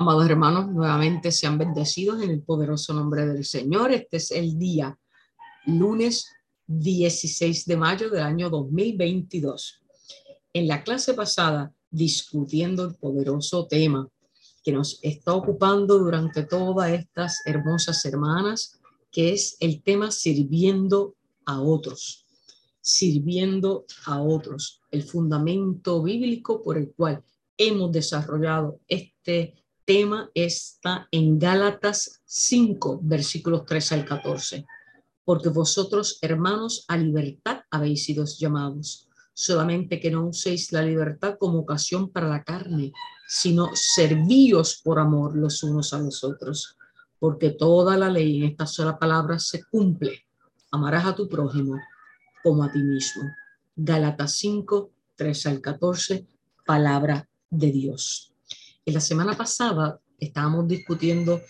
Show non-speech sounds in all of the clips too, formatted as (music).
Amados hermanos, nuevamente sean bendecidos en el poderoso nombre del Señor. Este es el día lunes 16 de mayo del año 2022. En la clase pasada, discutiendo el poderoso tema que nos está ocupando durante todas estas hermosas semanas, que es el tema sirviendo a otros, sirviendo a otros, el fundamento bíblico por el cual hemos desarrollado este tema está en Gálatas 5, versículos 3 al 14. Porque vosotros, hermanos, a libertad habéis sido llamados, solamente que no uséis la libertad como ocasión para la carne, sino servíos por amor los unos a los otros. Porque toda la ley en esta sola palabra se cumple. Amarás a tu prójimo como a ti mismo. Gálatas 5, 3 al 14, palabra de Dios. En la semana pasada estábamos discutiendo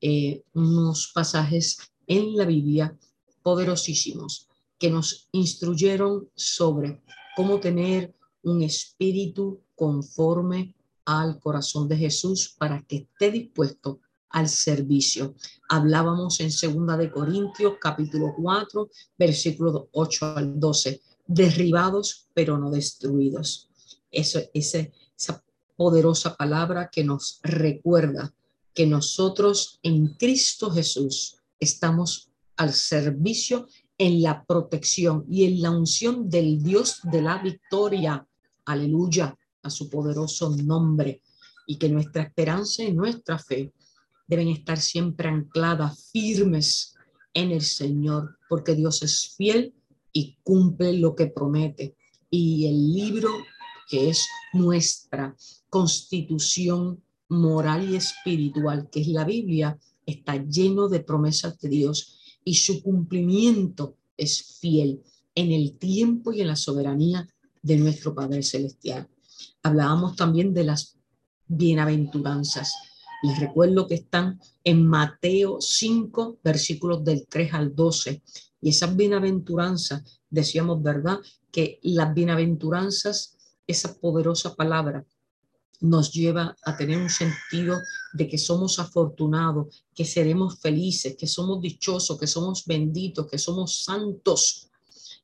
eh, unos pasajes en la Biblia poderosísimos que nos instruyeron sobre cómo tener un espíritu conforme al corazón de Jesús para que esté dispuesto al servicio. Hablábamos en segunda de Corintios capítulo 4 versículos 8 al 12, derribados pero no destruidos. Eso, ese, poderosa palabra que nos recuerda que nosotros en Cristo Jesús estamos al servicio en la protección y en la unción del Dios de la victoria. Aleluya a su poderoso nombre. Y que nuestra esperanza y nuestra fe deben estar siempre ancladas, firmes en el Señor, porque Dios es fiel y cumple lo que promete. Y el libro que es nuestra constitución moral y espiritual, que es la Biblia, está lleno de promesas de Dios y su cumplimiento es fiel en el tiempo y en la soberanía de nuestro Padre Celestial. Hablábamos también de las bienaventuranzas. Les recuerdo que están en Mateo 5, versículos del 3 al 12. Y esas bienaventuranzas, decíamos, ¿verdad? Que las bienaventuranzas, esa poderosa palabra, nos lleva a tener un sentido de que somos afortunados, que seremos felices, que somos dichosos, que somos benditos, que somos santos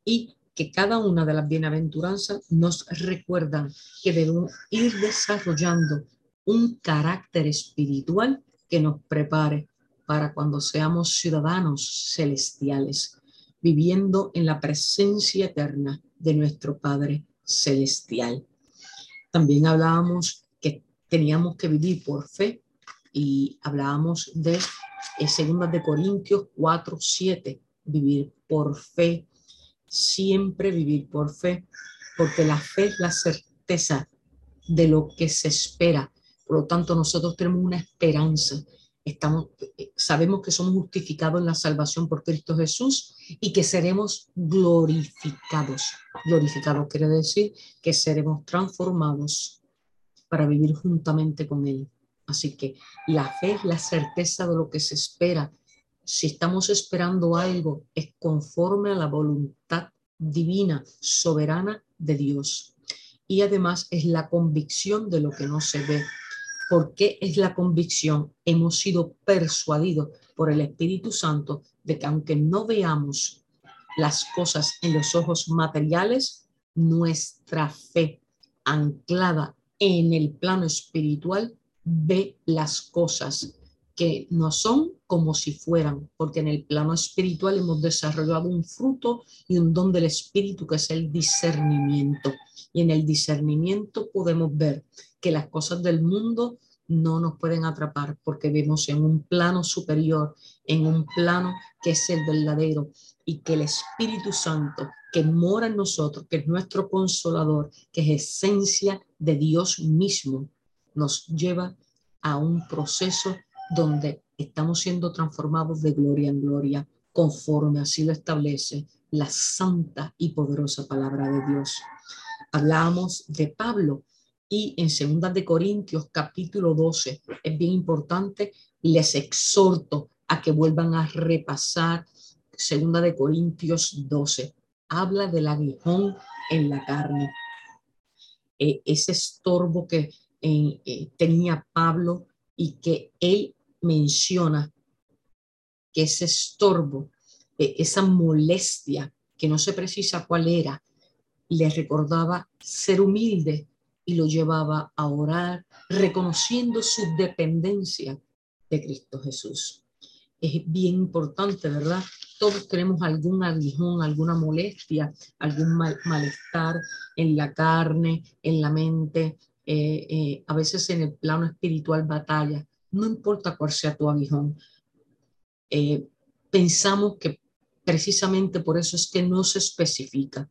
y que cada una de las bienaventuranzas nos recuerdan que debemos ir desarrollando un carácter espiritual que nos prepare para cuando seamos ciudadanos celestiales, viviendo en la presencia eterna de nuestro Padre celestial. También hablábamos que teníamos que vivir por fe y hablábamos de eh, Segundas de Corintios 4, 7, vivir por fe, siempre vivir por fe, porque la fe es la certeza de lo que se espera. Por lo tanto, nosotros tenemos una esperanza. Estamos, eh, sabemos que somos justificados en la salvación por Cristo Jesús y que seremos glorificados. Glorificados quiere decir que seremos transformados para vivir juntamente con Él. Así que la fe es la certeza de lo que se espera. Si estamos esperando algo, es conforme a la voluntad divina, soberana de Dios. Y además es la convicción de lo que no se ve. ¿Por qué es la convicción? Hemos sido persuadidos por el Espíritu Santo de que aunque no veamos las cosas en los ojos materiales, nuestra fe anclada en el plano espiritual ve las cosas que no son como si fueran, porque en el plano espiritual hemos desarrollado un fruto y un don del espíritu que es el discernimiento. Y en el discernimiento podemos ver que las cosas del mundo no nos pueden atrapar porque vemos en un plano superior, en un plano que es el verdadero y que el Espíritu Santo que mora en nosotros, que es nuestro consolador, que es esencia de Dios mismo, nos lleva a un proceso donde estamos siendo transformados de gloria en gloria, conforme así lo establece la santa y poderosa palabra de Dios. Hablamos de Pablo y en Segunda de Corintios capítulo 12 es bien importante, les exhorto a que vuelvan a repasar Segunda de Corintios 12. Habla del aguijón en la carne. E, ese estorbo que eh, tenía Pablo y que él menciona que ese estorbo, e, esa molestia, que no se precisa cuál era, le recordaba ser humilde y lo llevaba a orar, reconociendo su dependencia de Cristo Jesús. Es bien importante, ¿verdad? Todos tenemos algún aguijón, alguna molestia, algún malestar en la carne, en la mente, eh, eh, a veces en el plano espiritual batalla. No importa cuál sea tu aguijón. Eh, pensamos que precisamente por eso es que no se especifica,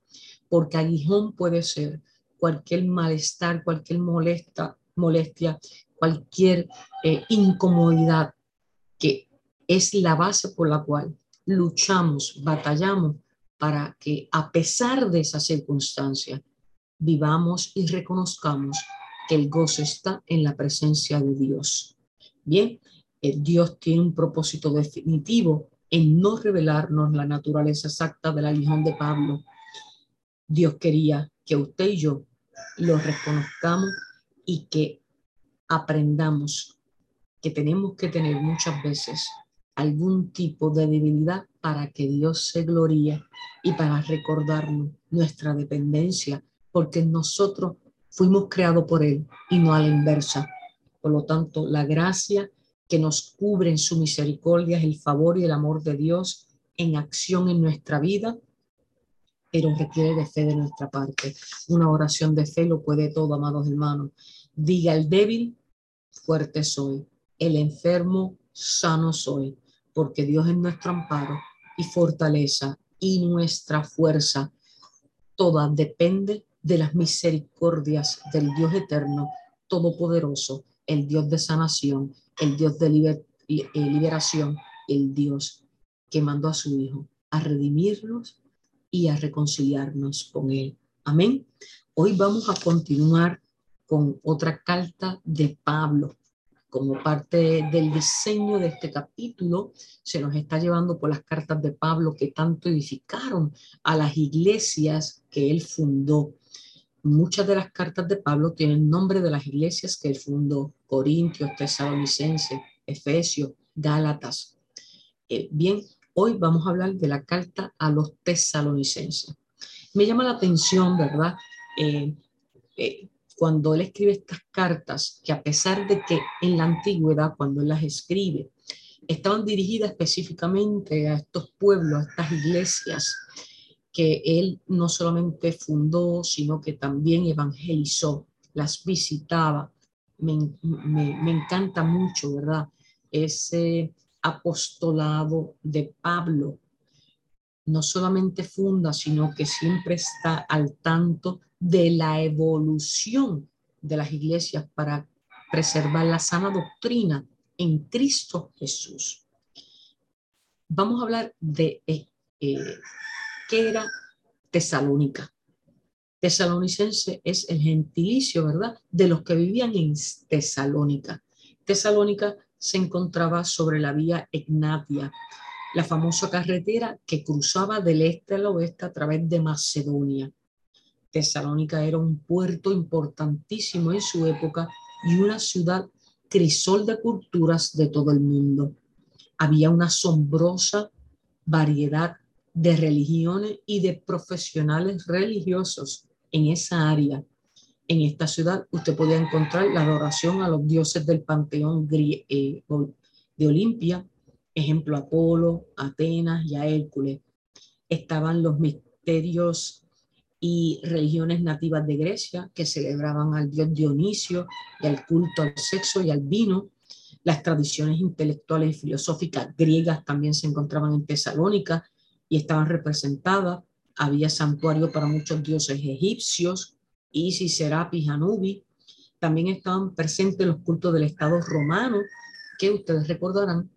porque aguijón puede ser cualquier malestar, cualquier molesta, molestia, cualquier incomodidad que es la base por la cual luchamos, batallamos para que a pesar de esa circunstancia vivamos y reconozcamos que el gozo está en la presencia de Dios. Bien, eh, Dios tiene un propósito definitivo en no revelarnos la naturaleza exacta de la legión de Pablo. Dios quería que usted y yo lo reconozcamos y que aprendamos que tenemos que tener muchas veces algún tipo de debilidad para que Dios se gloríe y para recordarnos nuestra dependencia, porque nosotros fuimos creados por Él y no a la inversa. Por lo tanto, la gracia que nos cubre en su misericordia es el favor y el amor de Dios en acción en nuestra vida, pero requiere de fe de nuestra parte. Una oración de fe lo puede todo, amados hermanos. Diga el débil, fuerte soy. El enfermo, sano soy porque Dios es nuestro amparo y fortaleza y nuestra fuerza. Toda depende de las misericordias del Dios eterno, todopoderoso, el Dios de sanación, el Dios de eh, liberación, el Dios que mandó a su Hijo a redimirnos y a reconciliarnos con Él. Amén. Hoy vamos a continuar con otra carta de Pablo como parte del diseño de este capítulo, se nos está llevando por las cartas de Pablo que tanto edificaron a las iglesias que él fundó. Muchas de las cartas de Pablo tienen nombre de las iglesias que él fundó, Corintios, Tesalonicenses, Efesios, Gálatas. Eh, bien, hoy vamos a hablar de la carta a los tesalonicenses. Me llama la atención, ¿verdad? Eh, eh, cuando él escribe estas cartas, que a pesar de que en la antigüedad, cuando él las escribe, estaban dirigidas específicamente a estos pueblos, a estas iglesias, que él no solamente fundó, sino que también evangelizó, las visitaba. Me, me encanta mucho, ¿verdad? Ese apostolado de Pablo. No solamente funda, sino que siempre está al tanto de la evolución de las iglesias para preservar la sana doctrina en Cristo Jesús. Vamos a hablar de eh, eh, qué era Tesalónica. Tesalonicense es el gentilicio, ¿verdad?, de los que vivían en Tesalónica. Tesalónica se encontraba sobre la vía Egnatia, la famosa carretera que cruzaba del este al oeste a través de Macedonia. Tesalónica era un puerto importantísimo en su época y una ciudad crisol de culturas de todo el mundo. Había una asombrosa variedad de religiones y de profesionales religiosos en esa área. En esta ciudad usted podía encontrar la adoración a los dioses del panteón eh, de Olimpia, ejemplo Apolo, Atenas y a Hércules. Estaban los misterios y religiones nativas de Grecia que celebraban al dios Dionisio y al culto al sexo y al vino. Las tradiciones intelectuales y filosóficas griegas también se encontraban en Tesalónica y estaban representadas. Había santuario para muchos dioses egipcios, Isis, Serapis, Anubi. También estaban presentes los cultos del Estado romano, que ustedes recordarán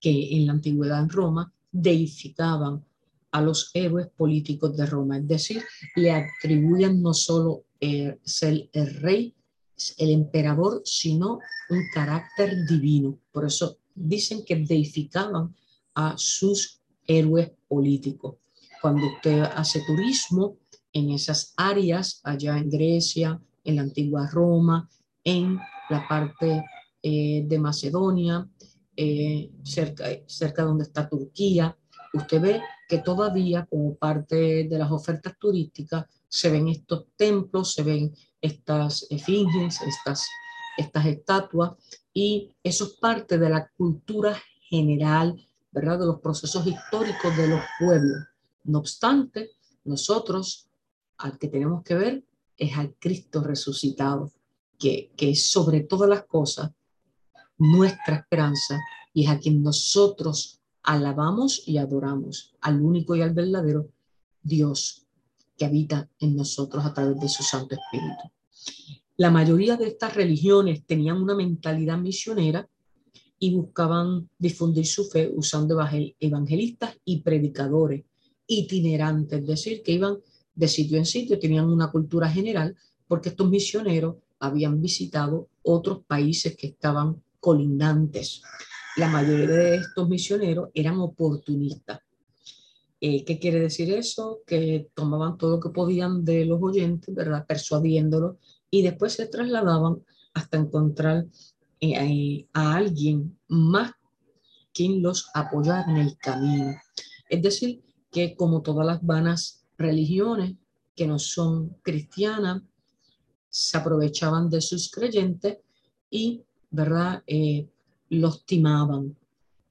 que en la antigüedad en Roma deificaban a los héroes políticos de Roma, es decir, le atribuyen no solo eh, ser el rey, el emperador, sino un carácter divino. Por eso dicen que deificaban a sus héroes políticos. Cuando usted hace turismo en esas áreas, allá en Grecia, en la antigua Roma, en la parte eh, de Macedonia, eh, cerca, cerca donde está Turquía. Usted ve que todavía como parte de las ofertas turísticas se ven estos templos, se ven estas efigies, estas, estas estatuas, y eso es parte de la cultura general, ¿verdad? De los procesos históricos de los pueblos. No obstante, nosotros al que tenemos que ver es al Cristo resucitado, que, que es sobre todas las cosas nuestra esperanza y es a quien nosotros alabamos y adoramos, al único y al verdadero Dios que habita en nosotros a través de su Santo Espíritu. La mayoría de estas religiones tenían una mentalidad misionera y buscaban difundir su fe usando evangelistas y predicadores itinerantes, es decir, que iban de sitio en sitio, tenían una cultura general, porque estos misioneros habían visitado otros países que estaban colindantes. La mayoría de estos misioneros eran oportunistas. Eh, ¿Qué quiere decir eso? Que tomaban todo lo que podían de los oyentes, ¿verdad? Persuadiéndolos y después se trasladaban hasta encontrar eh, a alguien más quien los apoyara en el camino. Es decir, que como todas las vanas religiones que no son cristianas, se aprovechaban de sus creyentes y, ¿verdad?, eh, los timaban.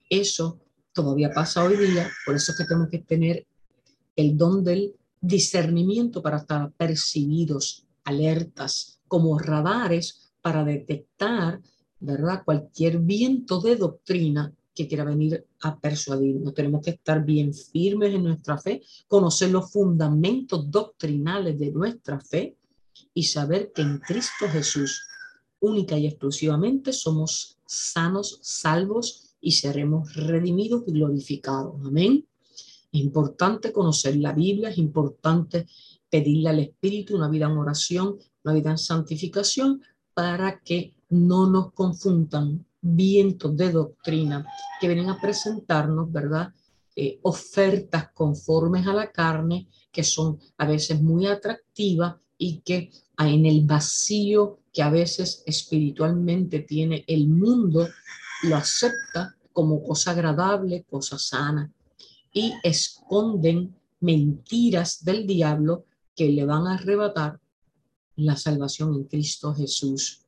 Eso todavía pasa hoy día, por eso es que tenemos que tener el don del discernimiento para estar percibidos, alertas, como radares para detectar, ¿verdad?, cualquier viento de doctrina que quiera venir a persuadirnos. Tenemos que estar bien firmes en nuestra fe, conocer los fundamentos doctrinales de nuestra fe y saber que en Cristo Jesús, única y exclusivamente, somos sanos, salvos y seremos redimidos y glorificados. Amén. Es importante conocer la Biblia, es importante pedirle al Espíritu una vida en oración, una vida en santificación, para que no nos confundan vientos de doctrina que vienen a presentarnos, ¿verdad? Eh, ofertas conformes a la carne que son a veces muy atractivas y que en el vacío que a veces espiritualmente tiene el mundo, lo acepta como cosa agradable, cosa sana, y esconden mentiras del diablo que le van a arrebatar la salvación en Cristo Jesús,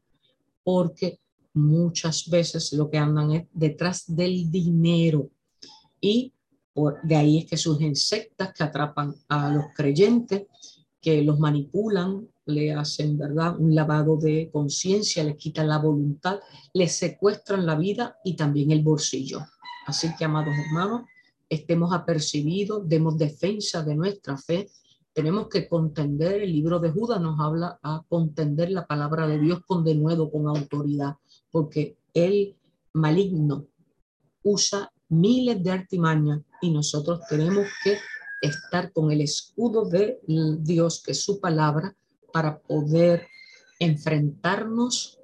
porque muchas veces lo que andan es detrás del dinero y por, de ahí es que surgen sectas que atrapan a los creyentes, que los manipulan, le hacen, ¿verdad? Un lavado de conciencia, les quitan la voluntad, les secuestran la vida y también el bolsillo. Así que, amados hermanos, estemos apercibidos, demos defensa de nuestra fe, tenemos que contender, el libro de Judas nos habla a contender la palabra de Dios con denuedo, con autoridad, porque el maligno usa miles de artimañas y nosotros tenemos que estar con el escudo de Dios, que es su palabra, para poder enfrentarnos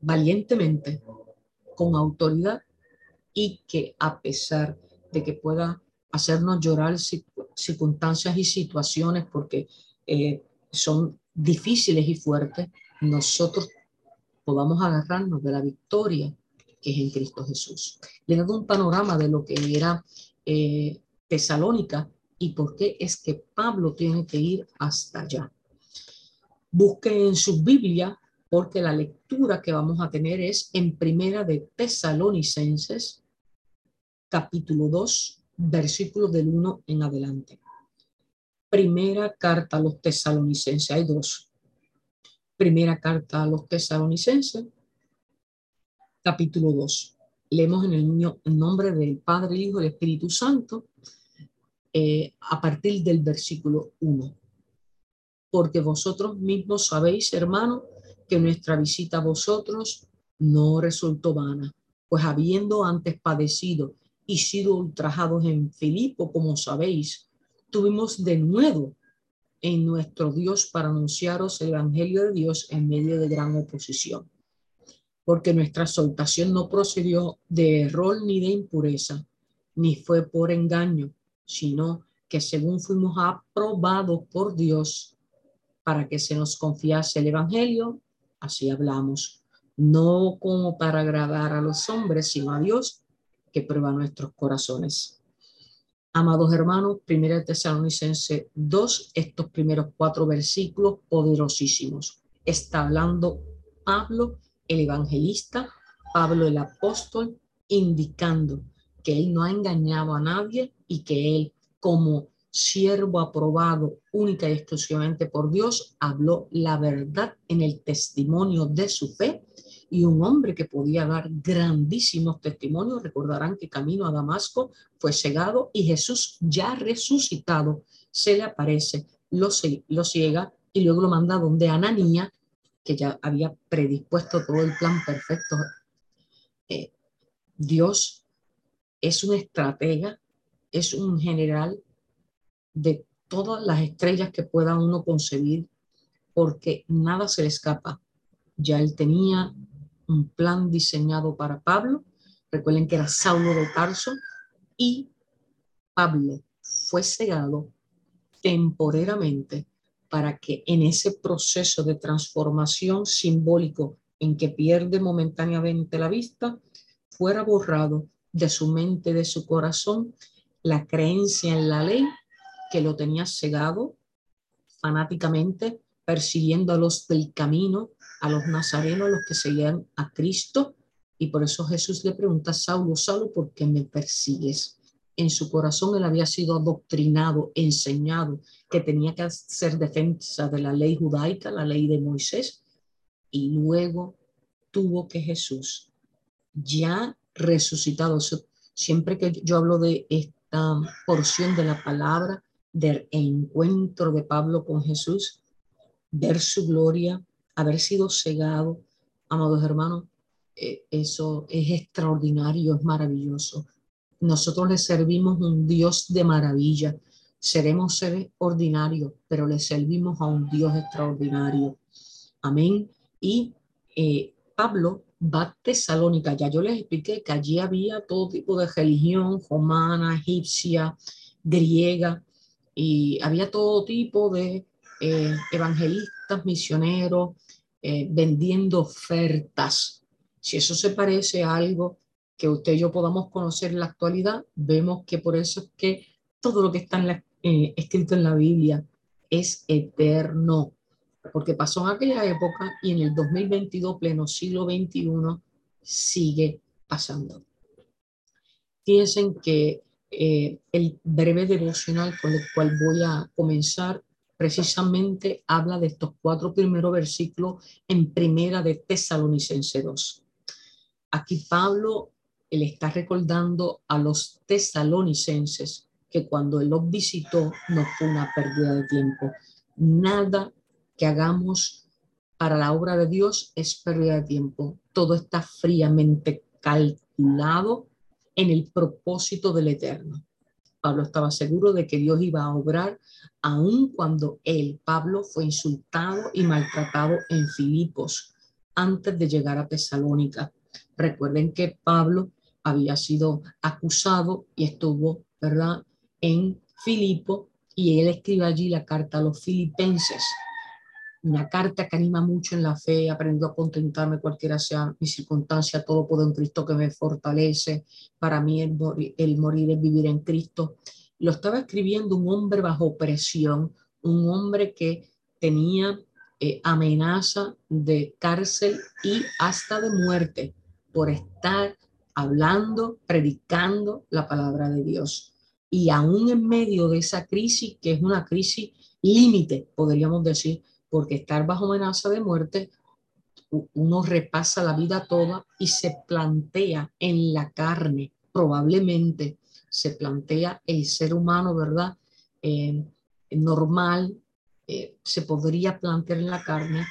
valientemente, con autoridad y que a pesar de que pueda hacernos llorar circunstancias y situaciones porque eh, son difíciles y fuertes, nosotros podamos agarrarnos de la victoria que es en Cristo Jesús. Le he dado un panorama de lo que era eh, Tesalónica y por qué es que Pablo tiene que ir hasta allá. Busquen en su Biblia porque la lectura que vamos a tener es en primera de Tesalonicenses, capítulo 2, versículos del 1 en adelante. Primera carta a los tesalonicenses, hay dos. Primera carta a los tesalonicenses, capítulo 2. Leemos en el, nombre del Padre, el Hijo y el Espíritu Santo, eh, a partir del versículo 1. Porque vosotros mismos sabéis, hermano, que nuestra visita a vosotros no resultó vana, pues habiendo antes padecido y sido ultrajados en Filipo, como sabéis, tuvimos de nuevo en nuestro Dios para anunciaros el Evangelio de Dios en medio de gran oposición. Porque nuestra soltación no procedió de error ni de impureza, ni fue por engaño, sino que según fuimos aprobados por Dios para que se nos confiase el Evangelio, así hablamos, no como para agradar a los hombres, sino a Dios que prueba nuestros corazones. Amados hermanos, 1 Tesalonicense 2, estos primeros cuatro versículos poderosísimos. Está hablando Pablo, el evangelista, Pablo el apóstol, indicando que él no ha engañado a nadie y que él como siervo aprobado única y exclusivamente por Dios, habló la verdad en el testimonio de su fe y un hombre que podía dar grandísimos testimonios. Recordarán que camino a Damasco fue cegado y Jesús ya resucitado se le aparece, lo, lo ciega y luego lo manda donde Ananía, que ya había predispuesto todo el plan perfecto. Eh, Dios es un estratega, es un general de todas las estrellas que pueda uno concebir, porque nada se le escapa. Ya él tenía un plan diseñado para Pablo. Recuerden que era Saulo de Tarso y Pablo fue cegado temporeramente para que en ese proceso de transformación simbólico en que pierde momentáneamente la vista, fuera borrado de su mente, de su corazón, la creencia en la ley que lo tenía cegado fanáticamente, persiguiendo a los del camino, a los nazarenos, a los que seguían a Cristo. Y por eso Jesús le pregunta a Saulo, Saulo, ¿por qué me persigues? En su corazón él había sido adoctrinado, enseñado que tenía que hacer defensa de la ley judaica, la ley de Moisés, y luego tuvo que Jesús, ya resucitado, siempre que yo hablo de esta porción de la palabra, del encuentro de Pablo con Jesús, ver su gloria, haber sido cegado, amados hermanos, eh, eso es extraordinario, es maravilloso. Nosotros le servimos un Dios de maravilla. Seremos seres ordinarios, pero le servimos a un Dios extraordinario. Amén. Y eh, Pablo va a Tesalónica. Ya yo les expliqué que allí había todo tipo de religión, romana, egipcia, griega y había todo tipo de eh, evangelistas, misioneros, eh, vendiendo ofertas. Si eso se parece a algo que usted y yo podamos conocer en la actualidad, vemos que por eso es que todo lo que está eh, escrito en la Biblia es eterno, porque pasó en aquella época y en el 2022, pleno siglo XXI, sigue pasando. Fíjense que eh, el breve devocional con el cual voy a comenzar precisamente habla de estos cuatro primeros versículos en primera de Tesalonicense 2. Aquí Pablo le está recordando a los tesalonicenses que cuando él los visitó no fue una pérdida de tiempo. Nada que hagamos para la obra de Dios es pérdida de tiempo. Todo está fríamente calculado en el propósito del Eterno. Pablo estaba seguro de que Dios iba a obrar aun cuando él, Pablo, fue insultado y maltratado en Filipos antes de llegar a Tesalónica. Recuerden que Pablo había sido acusado y estuvo, ¿verdad?, en Filipo y él escribe allí la carta a los filipenses una carta que anima mucho en la fe, aprendiendo a contentarme cualquiera sea mi circunstancia, todo puedo en Cristo que me fortalece. Para mí el, morir, es vivir en Cristo. Lo estaba escribiendo un hombre bajo presión, un hombre que tenía eh, amenaza de cárcel y hasta de muerte por estar hablando, predicando la palabra de Dios. Y aún en medio de esa crisis, que es una crisis límite, podríamos decir, porque estar bajo amenaza de muerte, uno repasa la vida toda y se plantea en la carne, probablemente se plantea el ser humano, ¿verdad? Eh, normal, eh, se podría plantear en la carne,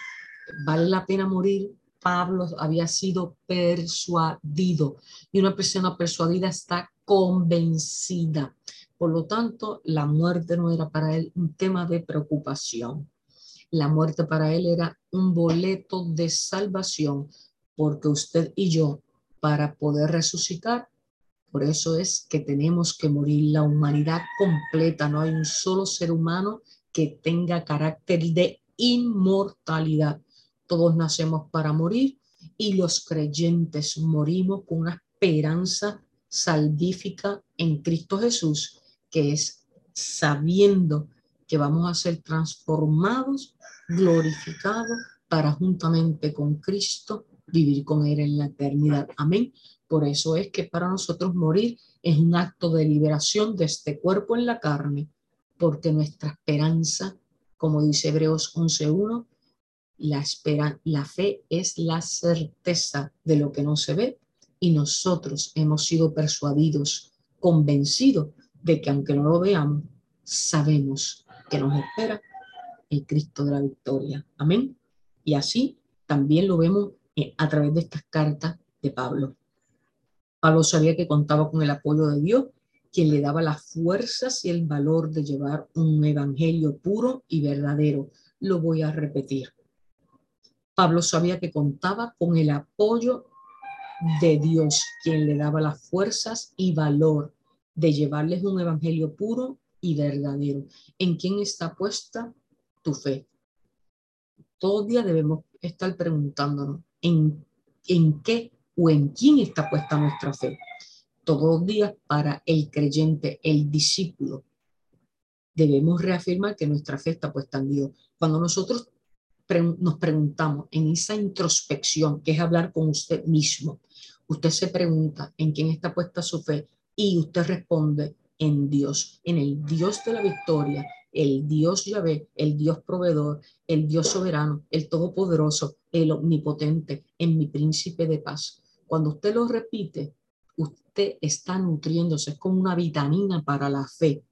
vale la pena morir. Pablo había sido persuadido y una persona persuadida está convencida. Por lo tanto, la muerte no era para él un tema de preocupación. La muerte para él era un boleto de salvación, porque usted y yo, para poder resucitar, por eso es que tenemos que morir la humanidad completa. No hay un solo ser humano que tenga carácter de inmortalidad. Todos nacemos para morir y los creyentes morimos con una esperanza salvífica en Cristo Jesús, que es sabiendo que vamos a ser transformados, glorificados para juntamente con Cristo vivir con Él en la eternidad. Amén. Por eso es que para nosotros morir es un acto de liberación de este cuerpo en la carne, porque nuestra esperanza, como dice Hebreos 11.1, la, espera, la fe es la certeza de lo que no se ve y nosotros hemos sido persuadidos, convencidos de que aunque no lo veamos, sabemos que nos espera el Cristo de la victoria. Amén. Y así también lo vemos eh, a través de estas cartas de Pablo. Pablo sabía que contaba con el apoyo de Dios, quien le daba las fuerzas y el valor de llevar un evangelio puro y verdadero. Lo voy a repetir. Pablo sabía que contaba con el apoyo de Dios, quien le daba las fuerzas y valor de llevarles un evangelio puro y verdadero. ¿En quién está puesta tu fe? Todo día debemos estar preguntándonos en, en qué o en quién está puesta nuestra fe. Todos los días para el creyente, el discípulo, debemos reafirmar que nuestra fe está puesta en Dios. Cuando nosotros nos preguntamos en esa introspección, que es hablar con usted mismo, usted se pregunta en quién está puesta su fe y usted responde en Dios, en el Dios de la victoria, el Dios Yahvé, el Dios proveedor, el Dios soberano, el todopoderoso, el omnipotente, en mi príncipe de paz. Cuando usted lo repite, usted está nutriéndose, es como una vitamina para la fe.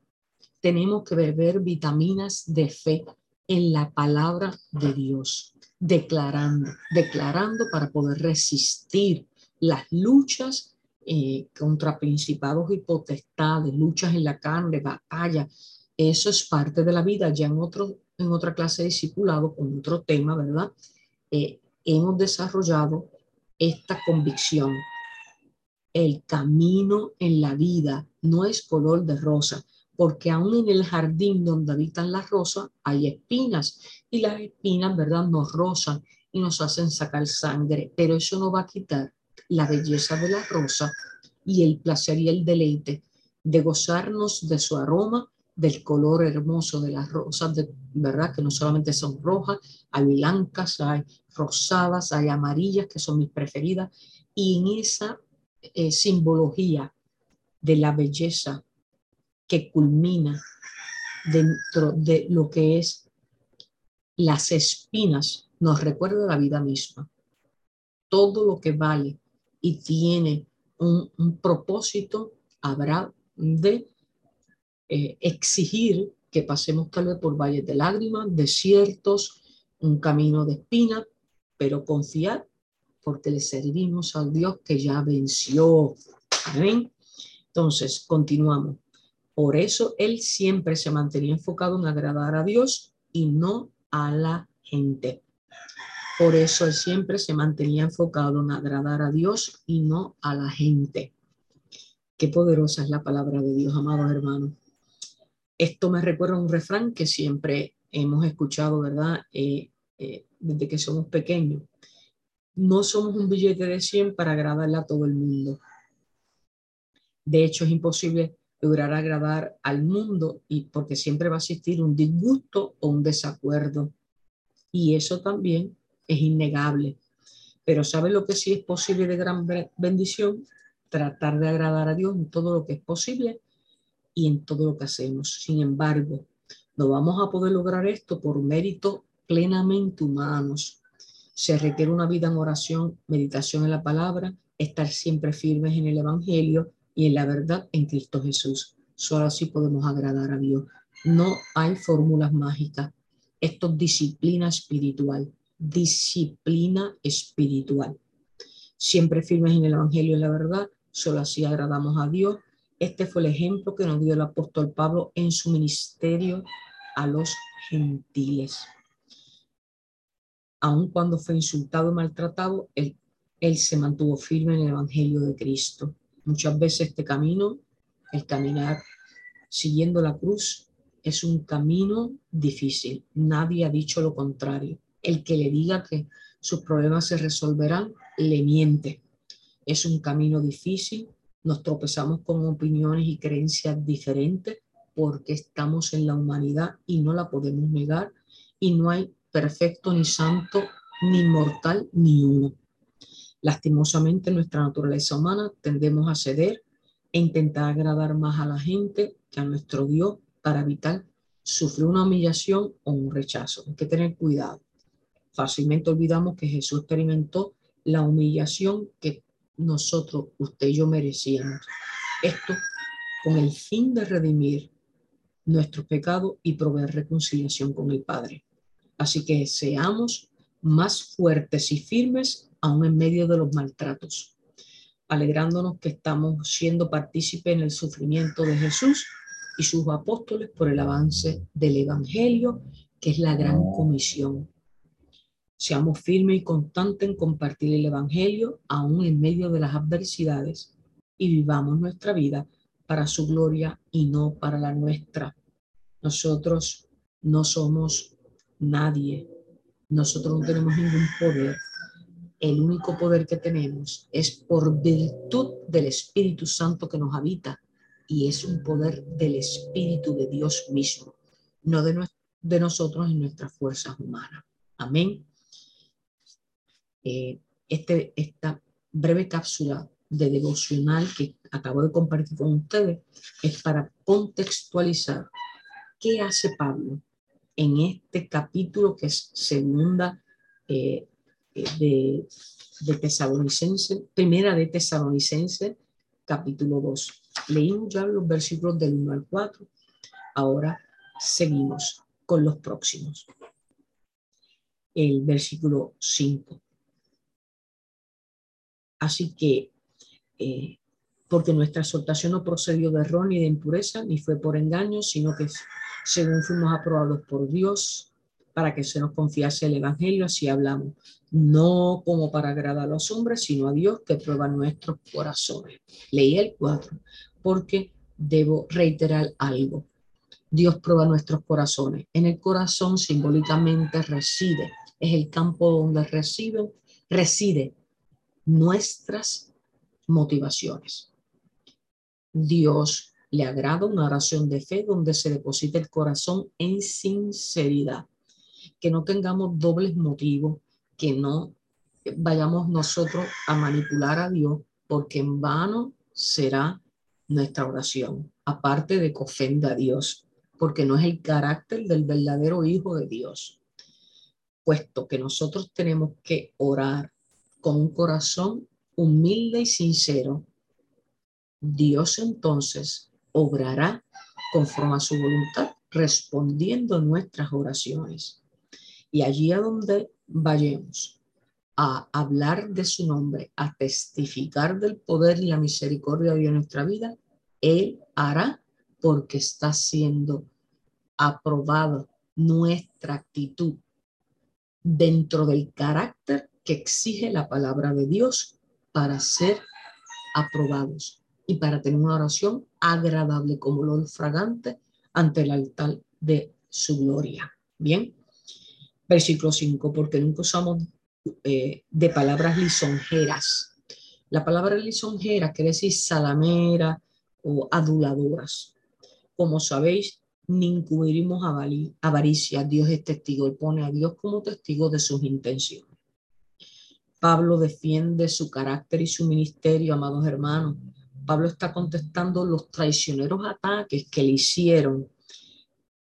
Tenemos que beber vitaminas de fe en la palabra de Dios, declarando, declarando para poder resistir las luchas eh, contra principados y potestades, luchas en la carne, batalla. Eso es parte de la vida. Ya en, otro, en otra clase de discipulado, con otro tema, ¿verdad? Eh, hemos desarrollado esta convicción. El camino en la vida no es color de rosa, porque aún en el jardín donde habitan las rosas hay espinas y las espinas, ¿verdad?, nos rozan y nos hacen sacar sangre, pero eso no va a quitar la belleza de la rosa y el placer y el deleite de gozarnos de su aroma, del color hermoso de las rosas, de, ¿verdad? Que no solamente son rojas, hay blancas, hay rosadas, hay amarillas, que son mis preferidas, y en esa eh, simbología de la belleza que culmina dentro de lo que es las espinas, nos recuerda la vida misma. Todo lo que vale y tiene un, propósito habrá de eh, exigir que pasemos tal vez por valles de lágrimas, desiertos, un camino de espinas, pero confiar porque le servimos al Dios que ya venció. Amén. Entonces, continuamos. Por eso él siempre se mantenía enfocado en agradar a Dios y no a la gente. Por eso él siempre se mantenía enfocado en agradar a Dios y no a la gente. Qué poderosa es la palabra de Dios, amados hermanos. Esto me recuerda un refrán que siempre hemos escuchado, ¿verdad? Eh, eh, desde que somos pequeños. No somos un billete de 100 para agradarle a todo el mundo. De hecho, es imposible lograr agradar al mundo y porque siempre va a existir un disgusto o un desacuerdo. Y eso también es innegable. Pero ¿sabe lo que sí es posible de gran bendición? Tratar de agradar a Dios en todo lo que es posible y en todo lo que hacemos. Sin embargo, no vamos a poder lograr esto por mérito plenamente humanos. Se requiere una vida en oración, meditación en la palabra, estar siempre firmes en el Evangelio y en la verdad en Cristo Jesús. Solo así podemos agradar a Dios. No hay fórmulas mágicas. Esto es disciplina espiritual. Disciplina espiritual. Siempre firmes en el Evangelio y en la verdad. Solo así agradamos a Dios. Este fue el ejemplo que nos dio el apóstol Pablo en su ministerio a los gentiles aun cuando fue insultado y maltratado, él, él se mantuvo firme en el Evangelio de Cristo. Muchas veces este camino, el caminar siguiendo la cruz, es un camino difícil. Nadie ha dicho lo contrario. El que le diga que sus problemas se resolverán le miente. Es un camino difícil, nos tropezamos con opiniones y creencias diferentes porque estamos en la humanidad y no la podemos negar y no hay perfecto ni santo ni mortal ni uno. Lastimosamente nuestra naturaleza humana tendemos a ceder e intentar agradar más a la gente que a nuestro Dios para evitar sufrir una humillación o un rechazo. Hay que tener cuidado. Fácilmente olvidamos que Jesús experimentó la humillación que nosotros, usted y yo merecíamos. Esto con el fin de redimir nuestros pecados y proveer reconciliación con el Padre. Así que seamos más fuertes y firmes aún en medio de los maltratos, alegrándonos que estamos siendo partícipes en el sufrimiento de Jesús y sus apóstoles por el avance del Evangelio, que es la gran comisión. Seamos firmes y constantes en compartir el Evangelio aún en medio de las adversidades y vivamos nuestra vida para su gloria y no para la nuestra. Nosotros no somos nadie, nosotros no tenemos ningún poder. El único poder que tenemos es por virtud del Espíritu Santo que nos habita y es un poder del Espíritu de Dios mismo, no de, nosotros y nuestras fuerzas humanas. Amén. Eh, este, esta breve cápsula de devocional que acabo de compartir con ustedes es para contextualizar qué hace Pablo en este capítulo que es segunda eh, eh, de, de Tesalonicense, primera de Tesalonicense, capítulo 2. Leímos ya los versículos del 1 al 4. Ahora seguimos con los próximos. El versículo 5. Así que, eh, porque nuestra exhortación no procedió de error ni de impureza, ni fue por engaño, sino que según fuimos aprobados por Dios para que se nos confiase el Evangelio, así hablamos, no como para agradar a los hombres, sino a Dios que prueba nuestros corazones. Leí el 4 porque debo reiterar algo. Dios prueba nuestros corazones. En el corazón simbólicamente reside, es el campo donde recibe, reside nuestras motivaciones. Dios le agrada una oración de fe donde se deposita el corazón en sinceridad, que no tengamos dobles motivos, que no vayamos nosotros a manipular a Dios, porque en vano será nuestra oración, aparte de que ofenda a Dios, porque no es el carácter del verdadero Hijo de Dios. Puesto que nosotros tenemos que orar con un corazón humilde y sincero, Dios entonces obrará conforme a su voluntad, respondiendo nuestras oraciones. Y allí a donde vayamos a hablar de su nombre, a testificar del poder y la misericordia de nuestra vida, Él hará porque está siendo aprobada nuestra actitud dentro del carácter que exige la palabra de Dios para ser aprobados y para tener una oración agradable como olor fragante ante el altar de su gloria. Bien, versículo 5, porque nunca usamos eh, de palabras lisonjeras. La palabra lisonjera quiere decir salamera o aduladoras. Como sabéis, ni incurrimos avaricia. Dios es testigo y pone a Dios como testigo de sus intenciones. Pablo defiende su carácter y su ministerio, amados hermanos, Pablo está contestando los traicioneros ataques que le hicieron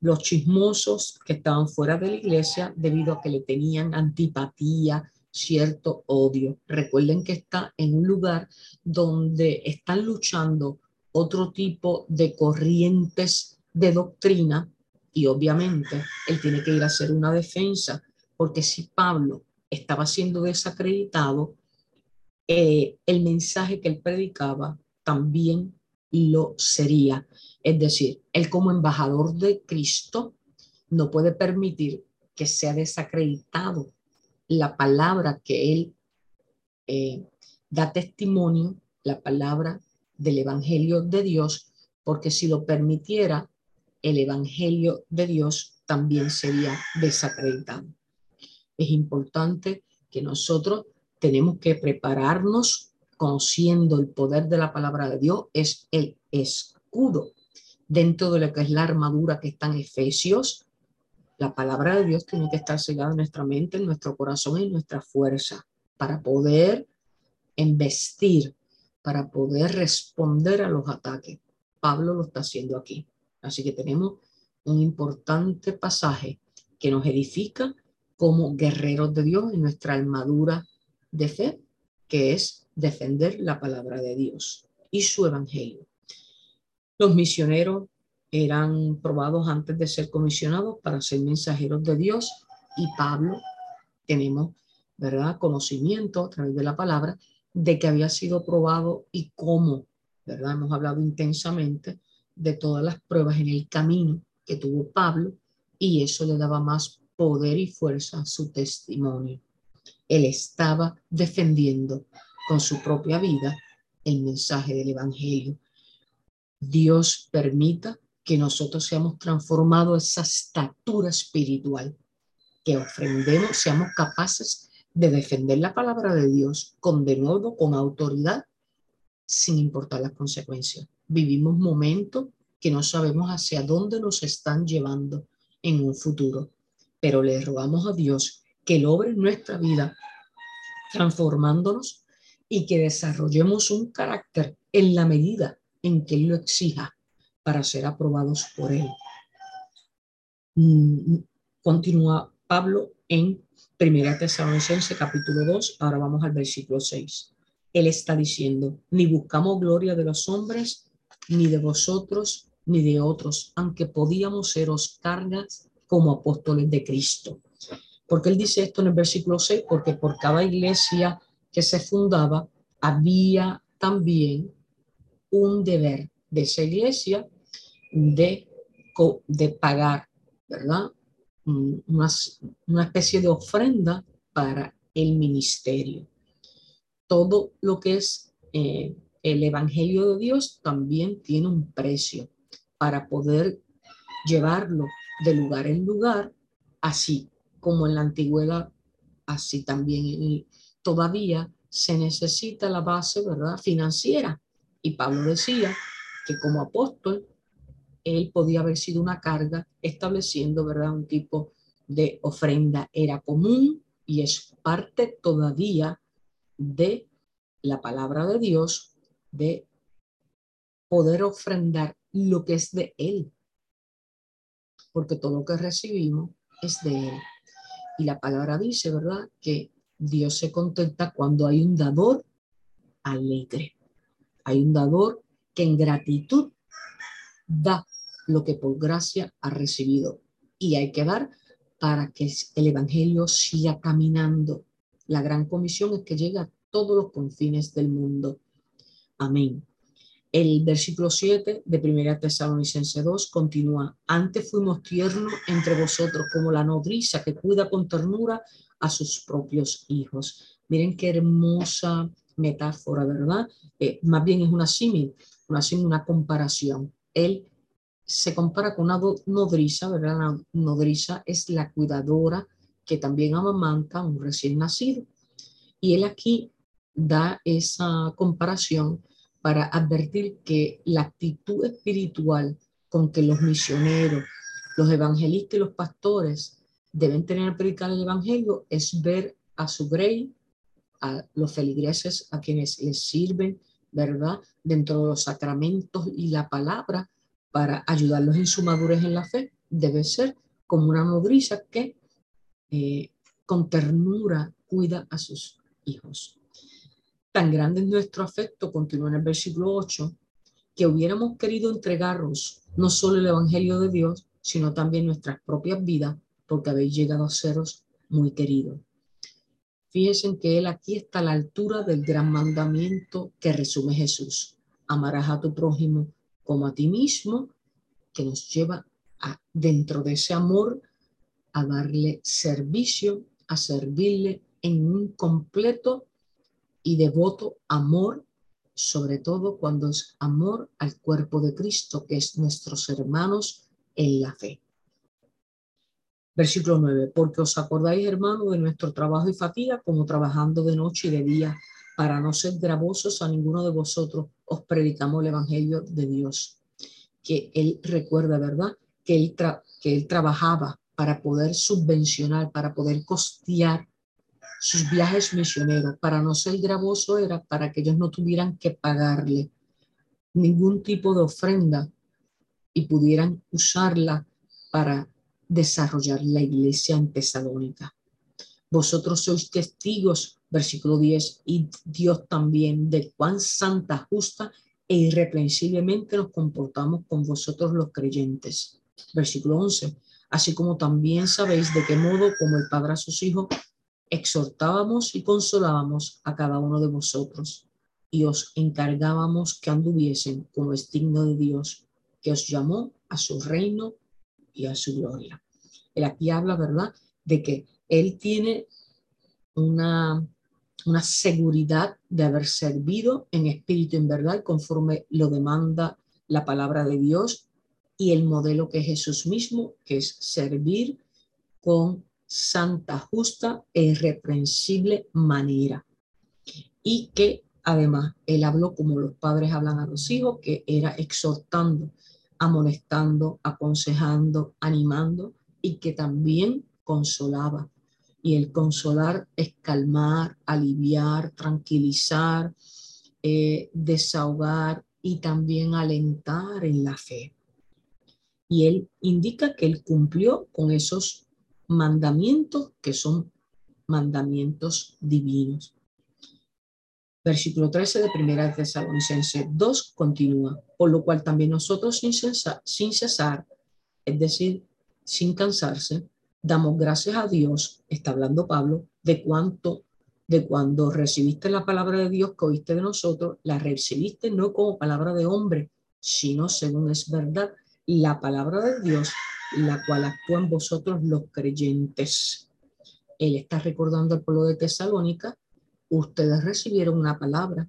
los chismosos que estaban fuera de la iglesia debido a que le tenían antipatía, cierto odio. Recuerden que está en un lugar donde están luchando otro tipo de corrientes de doctrina y obviamente él tiene que ir a hacer una defensa porque si Pablo estaba siendo desacreditado, eh, el mensaje que él predicaba también lo sería. Es decir, él como embajador de Cristo no puede permitir que sea desacreditado la palabra que él eh, da testimonio, la palabra del Evangelio de Dios, porque si lo permitiera, el Evangelio de Dios también sería desacreditado. Es importante que nosotros tenemos que prepararnos conociendo el poder de la palabra de Dios, es el escudo dentro de lo que es la armadura que está en Efesios. La palabra de Dios tiene que estar sellada en nuestra mente, en nuestro corazón y en nuestra fuerza para poder embestir, para poder responder a los ataques. Pablo lo está haciendo aquí. Así que tenemos un importante pasaje que nos edifica como guerreros de Dios en nuestra armadura de fe, que es defender la palabra de Dios y su evangelio. Los misioneros eran probados antes de ser comisionados para ser mensajeros de Dios y Pablo tenemos, ¿verdad?, conocimiento a través de la palabra de que había sido probado y cómo, ¿verdad? Hemos hablado intensamente de todas las pruebas en el camino que tuvo Pablo y eso le daba más poder y fuerza a su testimonio. Él estaba defendiendo con su propia vida el mensaje del Evangelio. Dios permita que nosotros seamos transformados esa estatura espiritual, que ofrendemos, seamos capaces de defender la palabra de Dios con de nuevo, con autoridad, sin importar las consecuencias. Vivimos momentos que no sabemos hacia dónde nos están llevando en un futuro, pero le rogamos a Dios que logre en nuestra vida transformándonos y que desarrollemos un carácter en la medida en que Él lo exija para ser aprobados por Él. Mm, continúa Pablo en Primera Tesalonicense capítulo 2, ahora vamos al versículo 6. Él está diciendo, ni buscamos gloria de los hombres, ni de vosotros, ni de otros, aunque podíamos seros cargas como apóstoles de Cristo. Porque él dice esto en el versículo 6? Porque por cada iglesia que se fundaba había también un deber de esa iglesia de, pagar, ¿verdad? Una, una especie de ofrenda para el ministerio. Todo lo que es eh, el Evangelio de Dios también tiene un precio para poder llevarlo de lugar en lugar, así como en la antigüedad, así también todavía se necesita la base, ¿verdad?, financiera. Y Pablo decía que como apóstol, él podía haber sido una carga estableciendo, ¿verdad?, un tipo de ofrenda. Era común y es parte todavía de la palabra de Dios de poder ofrendar lo que es de Él. Porque todo lo que recibimos es de Él. Y la palabra dice, ¿verdad? Que Dios se contenta cuando hay un dador alegre. Hay un dador que en gratitud da lo que por gracia ha recibido. Y hay que dar para que el Evangelio siga caminando. La gran comisión es que llegue a todos los confines del mundo. Amén. El versículo 7 de 1 Tesalonicense 2 continúa, antes fuimos tiernos entre vosotros como la nodriza que cuida con ternura a sus propios hijos. Miren qué hermosa metáfora, ¿verdad? Eh, más bien es una símil, una símil, una comparación. Él se compara con una nodriza, ¿verdad? La nodriza es la cuidadora que también amamanta a un recién nacido. Y él aquí da esa comparación para advertir que la actitud espiritual con que los misioneros, los evangelistas y los pastores deben tener al predicar el evangelio es ver a su grey, a los feligreses a quienes les sirven, ¿verdad? Dentro de los sacramentos y la palabra para ayudarlos en su madurez en la fe. Debe ser como una nodriza que eh, con ternura cuida a sus hijos. Tan grande es nuestro afecto, continúa en el versículo 8, que hubiéramos querido entregarnos no solo el Evangelio de Dios, sino también nuestras propias vidas, porque habéis llegado a seros muy queridos. Fíjense que Él aquí está a la altura del gran mandamiento que resume Jesús. Amarás a tu prójimo como a ti mismo, que nos lleva a, dentro de ese amor a darle servicio, a servirle en un completo y devoto amor, sobre todo cuando es amor al cuerpo de Cristo, que es nuestros hermanos en la fe. Versículo 9, porque os acordáis, hermano, de nuestro trabajo y fatiga, como trabajando de noche y de día, para no ser gravosos a ninguno de vosotros, os predicamos el Evangelio de Dios. Que él recuerda, ¿verdad? Que él, que él trabajaba para poder subvencionar, para poder costear sus viajes misioneros. Para no ser gravoso era para que ellos no tuvieran que pagarle ningún tipo de ofrenda y pudieran usarla para desarrollar la iglesia en Tesalónica. Vosotros sois testigos, versículo 10, y Dios también, de cuán santa, justa e irreprensiblemente nos comportamos con vosotros los creyentes. Versículo 11, así como también sabéis de qué modo, como el Padre a sus hijos, exhortábamos y consolábamos a cada uno de vosotros y os encargábamos que anduviesen como es digno de Dios, que os llamó a su reino y a su gloria. Él aquí habla, ¿verdad?, de que él tiene una, una seguridad de haber servido en espíritu y en verdad conforme lo demanda la palabra de Dios y el modelo que Jesús mismo, que es servir con santa, justa e irreprensible manera. Y que además él habló como los padres hablan a los hijos, que era exhortando amonestando, aconsejando, animando y que también consolaba. Y el consolar es calmar, aliviar, tranquilizar, eh, desahogar y también alentar en la fe. Y él indica que él cumplió con esos mandamientos que son mandamientos divinos. Versículo 13 de Primera de Tesalonicenses 2 continúa, por lo cual también nosotros sin cesar, sin cesar, es decir, sin cansarse, damos gracias a Dios, está hablando Pablo, de cuánto, de cuando recibiste la palabra de Dios que oíste de nosotros, la recibiste no como palabra de hombre, sino según es verdad, la palabra de Dios, la cual actúa en vosotros los creyentes. Él está recordando al pueblo de Tesalónica ustedes recibieron una palabra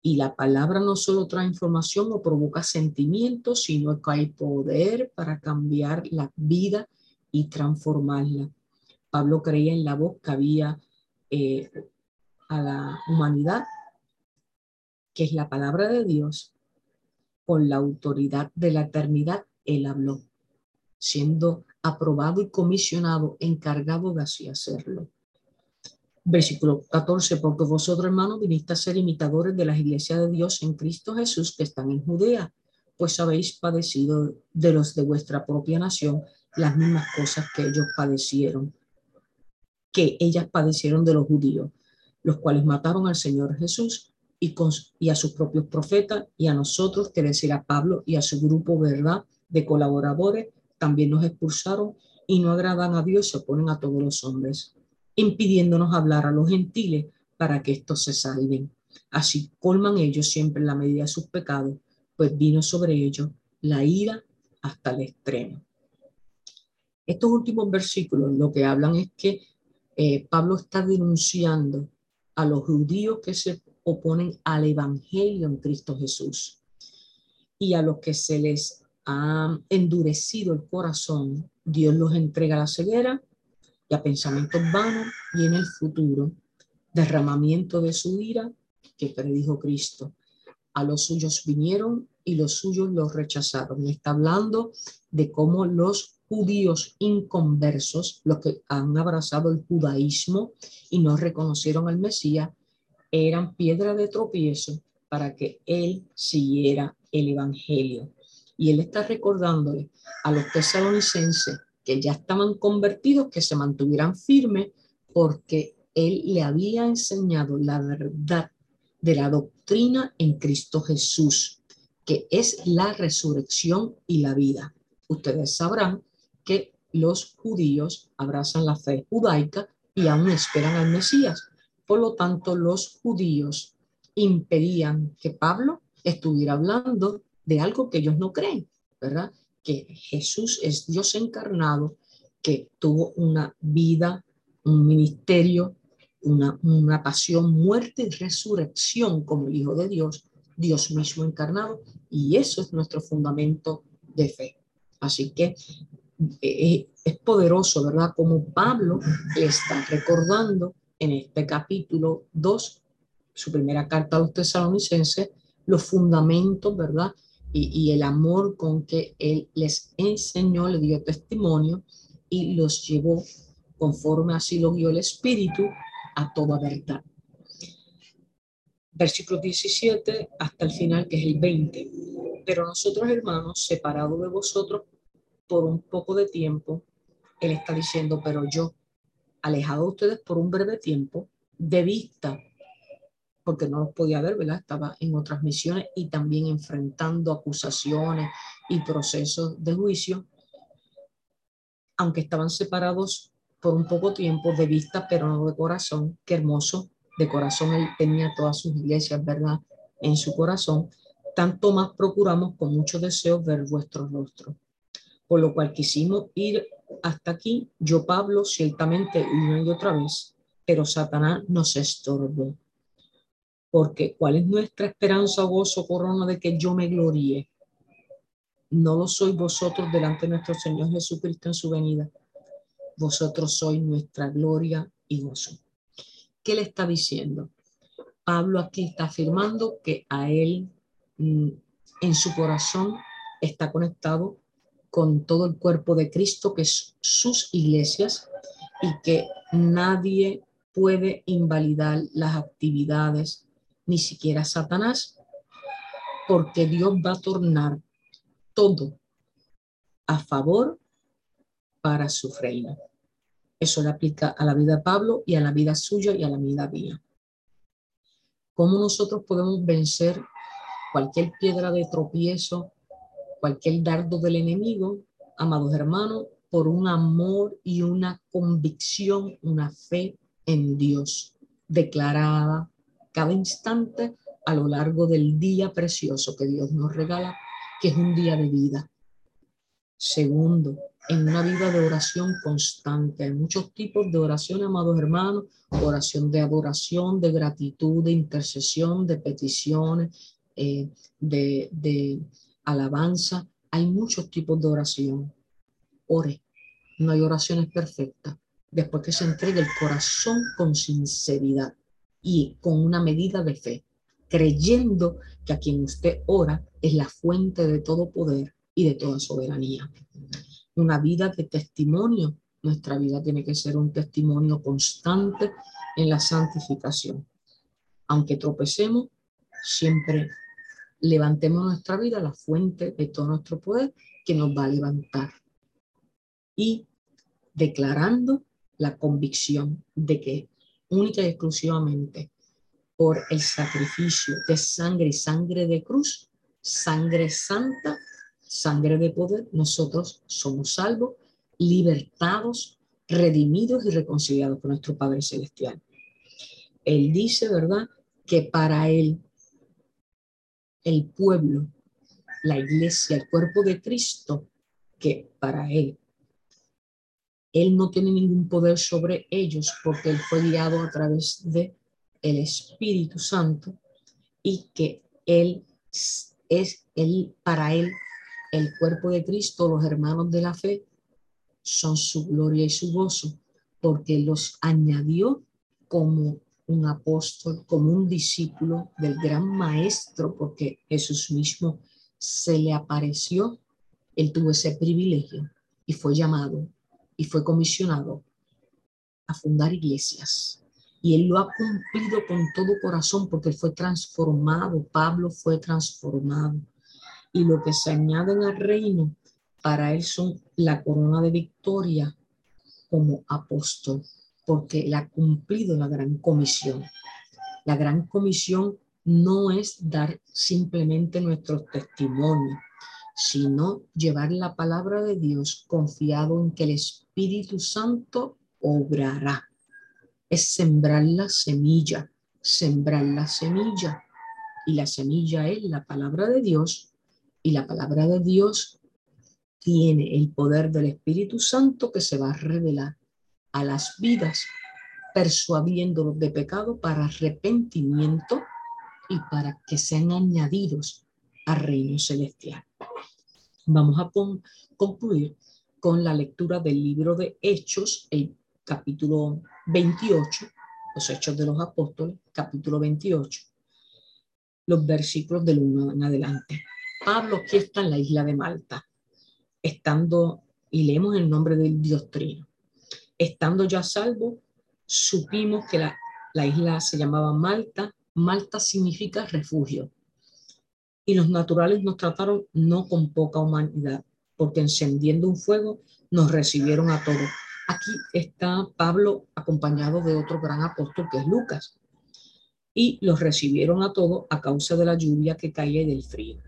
y la palabra no solo trae información o provoca sentimientos, sino que hay poder para cambiar la vida y transformarla. Pablo creía en la voz que había eh, a la humanidad, que es la palabra de Dios, con la autoridad de la eternidad, él habló, siendo aprobado y comisionado, encargado de así hacerlo. Versículo 14, porque vosotros, hermanos, viniste a ser imitadores de las iglesias de Dios en Cristo Jesús que están en Judea, pues habéis padecido de los de vuestra propia nación las mismas cosas que ellos padecieron, que ellas padecieron de los judíos, los cuales mataron al Señor Jesús y, y a sus propios profetas y a nosotros, que decir a Pablo y a su grupo, ¿verdad?, de colaboradores, también nos expulsaron y no agradan a Dios se oponen a todos los hombres impidiéndonos hablar a los gentiles para que estos se salven. Así colman ellos siempre la medida de sus pecados, pues vino sobre ellos la ira hasta el extremo. Estos últimos versículos lo que hablan es que eh, Pablo está denunciando a los judíos que se oponen al Evangelio en Cristo Jesús y a los que se les ha endurecido el corazón, Dios los entrega a la ceguera y a pensamientos vanos y en el futuro derramamiento de su ira que predijo Cristo. A los suyos vinieron y los suyos los rechazaron. está hablando de cómo los judíos inconversos, los que han abrazado el judaísmo y no reconocieron al Mesías, eran piedra de tropiezo para que él siguiera el evangelio. Y él está recordándole a los tesalonicenses que ya estaban convertidos, que se mantuvieran firmes, porque él le había enseñado la verdad de la doctrina en Cristo Jesús, que es la resurrección y la vida. Ustedes sabrán que los judíos abrazan la fe judaica y aún esperan al Mesías. Por lo tanto, los judíos impedían que Pablo estuviera hablando de algo que ellos no creen, ¿verdad? que Jesús es Dios encarnado, que tuvo una vida, un ministerio, una, pasión, muerte y resurrección como el Hijo de Dios, Dios mismo encarnado, y eso es nuestro fundamento de fe. Así que eh, es poderoso, ¿verdad? Como Pablo le está recordando en este capítulo 2, su primera carta a los tesalonicenses, los fundamentos, ¿verdad? Y, y, el amor con que él les enseñó, le dio testimonio y los llevó conforme así lo guió el Espíritu a toda verdad. Versículo 17 hasta el final, que es el 20. Pero nosotros, hermanos, separados de vosotros por un poco de tiempo, él está diciendo, pero yo, alejado de ustedes por un breve tiempo, de vista, porque no los podía ver, ¿verdad? Estaba en otras misiones y también enfrentando acusaciones y procesos de juicio, aunque estaban separados por un poco tiempo de vista, pero no de corazón. Qué hermoso, de corazón él tenía todas sus iglesias, ¿verdad? En su corazón. Tanto más procuramos con mucho deseo ver vuestro rostro. Por lo cual quisimos ir hasta aquí, yo Pablo, ciertamente una y otra vez, pero Satanás nos estorbó. Porque ¿cuál es nuestra esperanza, gozo, corona de que yo me gloríe? No lo sois vosotros delante de nuestro Señor Jesucristo en su venida. Vosotros sois nuestra gloria y gozo. ¿Qué le está diciendo? Pablo aquí está afirmando que a él mm, en su corazón está conectado con todo el cuerpo de Cristo, que es sus iglesias, y que nadie puede invalidar las actividades, ni siquiera Satanás, porque Dios va a tornar todo a favor para su reino. Eso le aplica a la vida de Pablo y a la vida suya y a la vida mía. ¿Cómo nosotros podemos vencer cualquier piedra de tropiezo cualquier dardo del enemigo, amados hermanos, por un amor y una convicción, una fe en Dios, declarada cada instante a lo largo del día precioso que Dios nos regala, que es un día de vida. Segundo, en una vida de oración constante. Hay muchos tipos de oración, amados hermanos, oración de adoración, de gratitud, de intercesión, de peticiones, eh, de, de alabanza, hay muchos tipos de oración. Ore, no hay oraciones perfectas. Después que se entregue el corazón con sinceridad y con una medida de fe, creyendo que a quien usted ora es la fuente de todo poder y de toda soberanía. Una vida de testimonio. Nuestra vida tiene que ser un testimonio constante en la santificación. Aunque tropecemos, siempre levantemos nuestra vida, la fuente de todo nuestro poder que nos va a levantar. Y declarando la convicción de que única y exclusivamente por el sacrificio de sangre y sangre de cruz, sangre santa, sangre de poder, nosotros somos salvos, libertados, redimidos y reconciliados con nuestro Padre Celestial. Él dice, ¿verdad?, que para Él el pueblo, la iglesia, el cuerpo de Cristo, que para él, él no tiene ningún poder sobre ellos porque él fue guiado a través de el Espíritu Santo y que él es él para él el cuerpo de Cristo, los hermanos de la fe son su gloria y su gozo porque los añadió como un apóstol, como un discípulo del gran maestro, porque Jesús mismo se le apareció, él tuvo ese privilegio y fue llamado y fue comisionado a fundar iglesias. Y él lo ha cumplido con todo corazón porque fue transformado, Pablo fue transformado. Y lo que se añaden al reino para él son la corona de victoria como apóstol porque él ha cumplido la gran comisión. La gran comisión no es dar simplemente nuestro testimonio, sino llevar la palabra de Dios confiado en que el Espíritu Santo obrará. Es sembrar la semilla, sembrar la semilla. Y la semilla es la palabra de Dios y la palabra de Dios tiene el poder del Espíritu Santo que se va a revelar a las vidas, persuadiéndolos de pecado para arrepentimiento y para que sean añadidos al reino celestial. Vamos a concluir con la lectura del libro de Hechos, el capítulo 28, los Hechos de los Apóstoles, capítulo 28, los versículos del 1 en adelante. Pablo aquí está en la isla de Malta, estando, y leemos el nombre del Dios Trino. Estando ya salvo, supimos que la, la isla se llamaba Malta. Malta significa refugio. Y los naturales nos trataron no con poca humanidad, porque encendiendo un fuego nos recibieron a todos. Aquí está Pablo acompañado de otro gran apóstol que es Lucas. Y los recibieron a todos a causa de la lluvia que caía y del frío.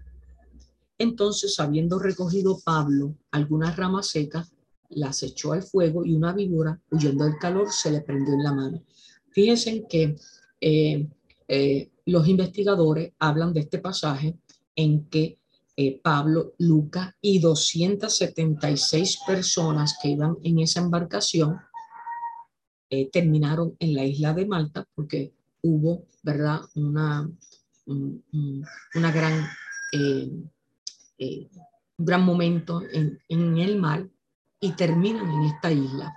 Entonces, habiendo recogido Pablo algunas ramas secas, las echó al fuego y una víbora, huyendo del calor, se le prendió en la mano. Fíjense que eh, eh, los investigadores hablan de este pasaje en que eh, Pablo, Lucas y 276 personas que iban en esa embarcación terminaron en la isla de Malta porque hubo, ¿verdad?, una, una gran eh, un gran momento en, en el mar y terminan en esta isla.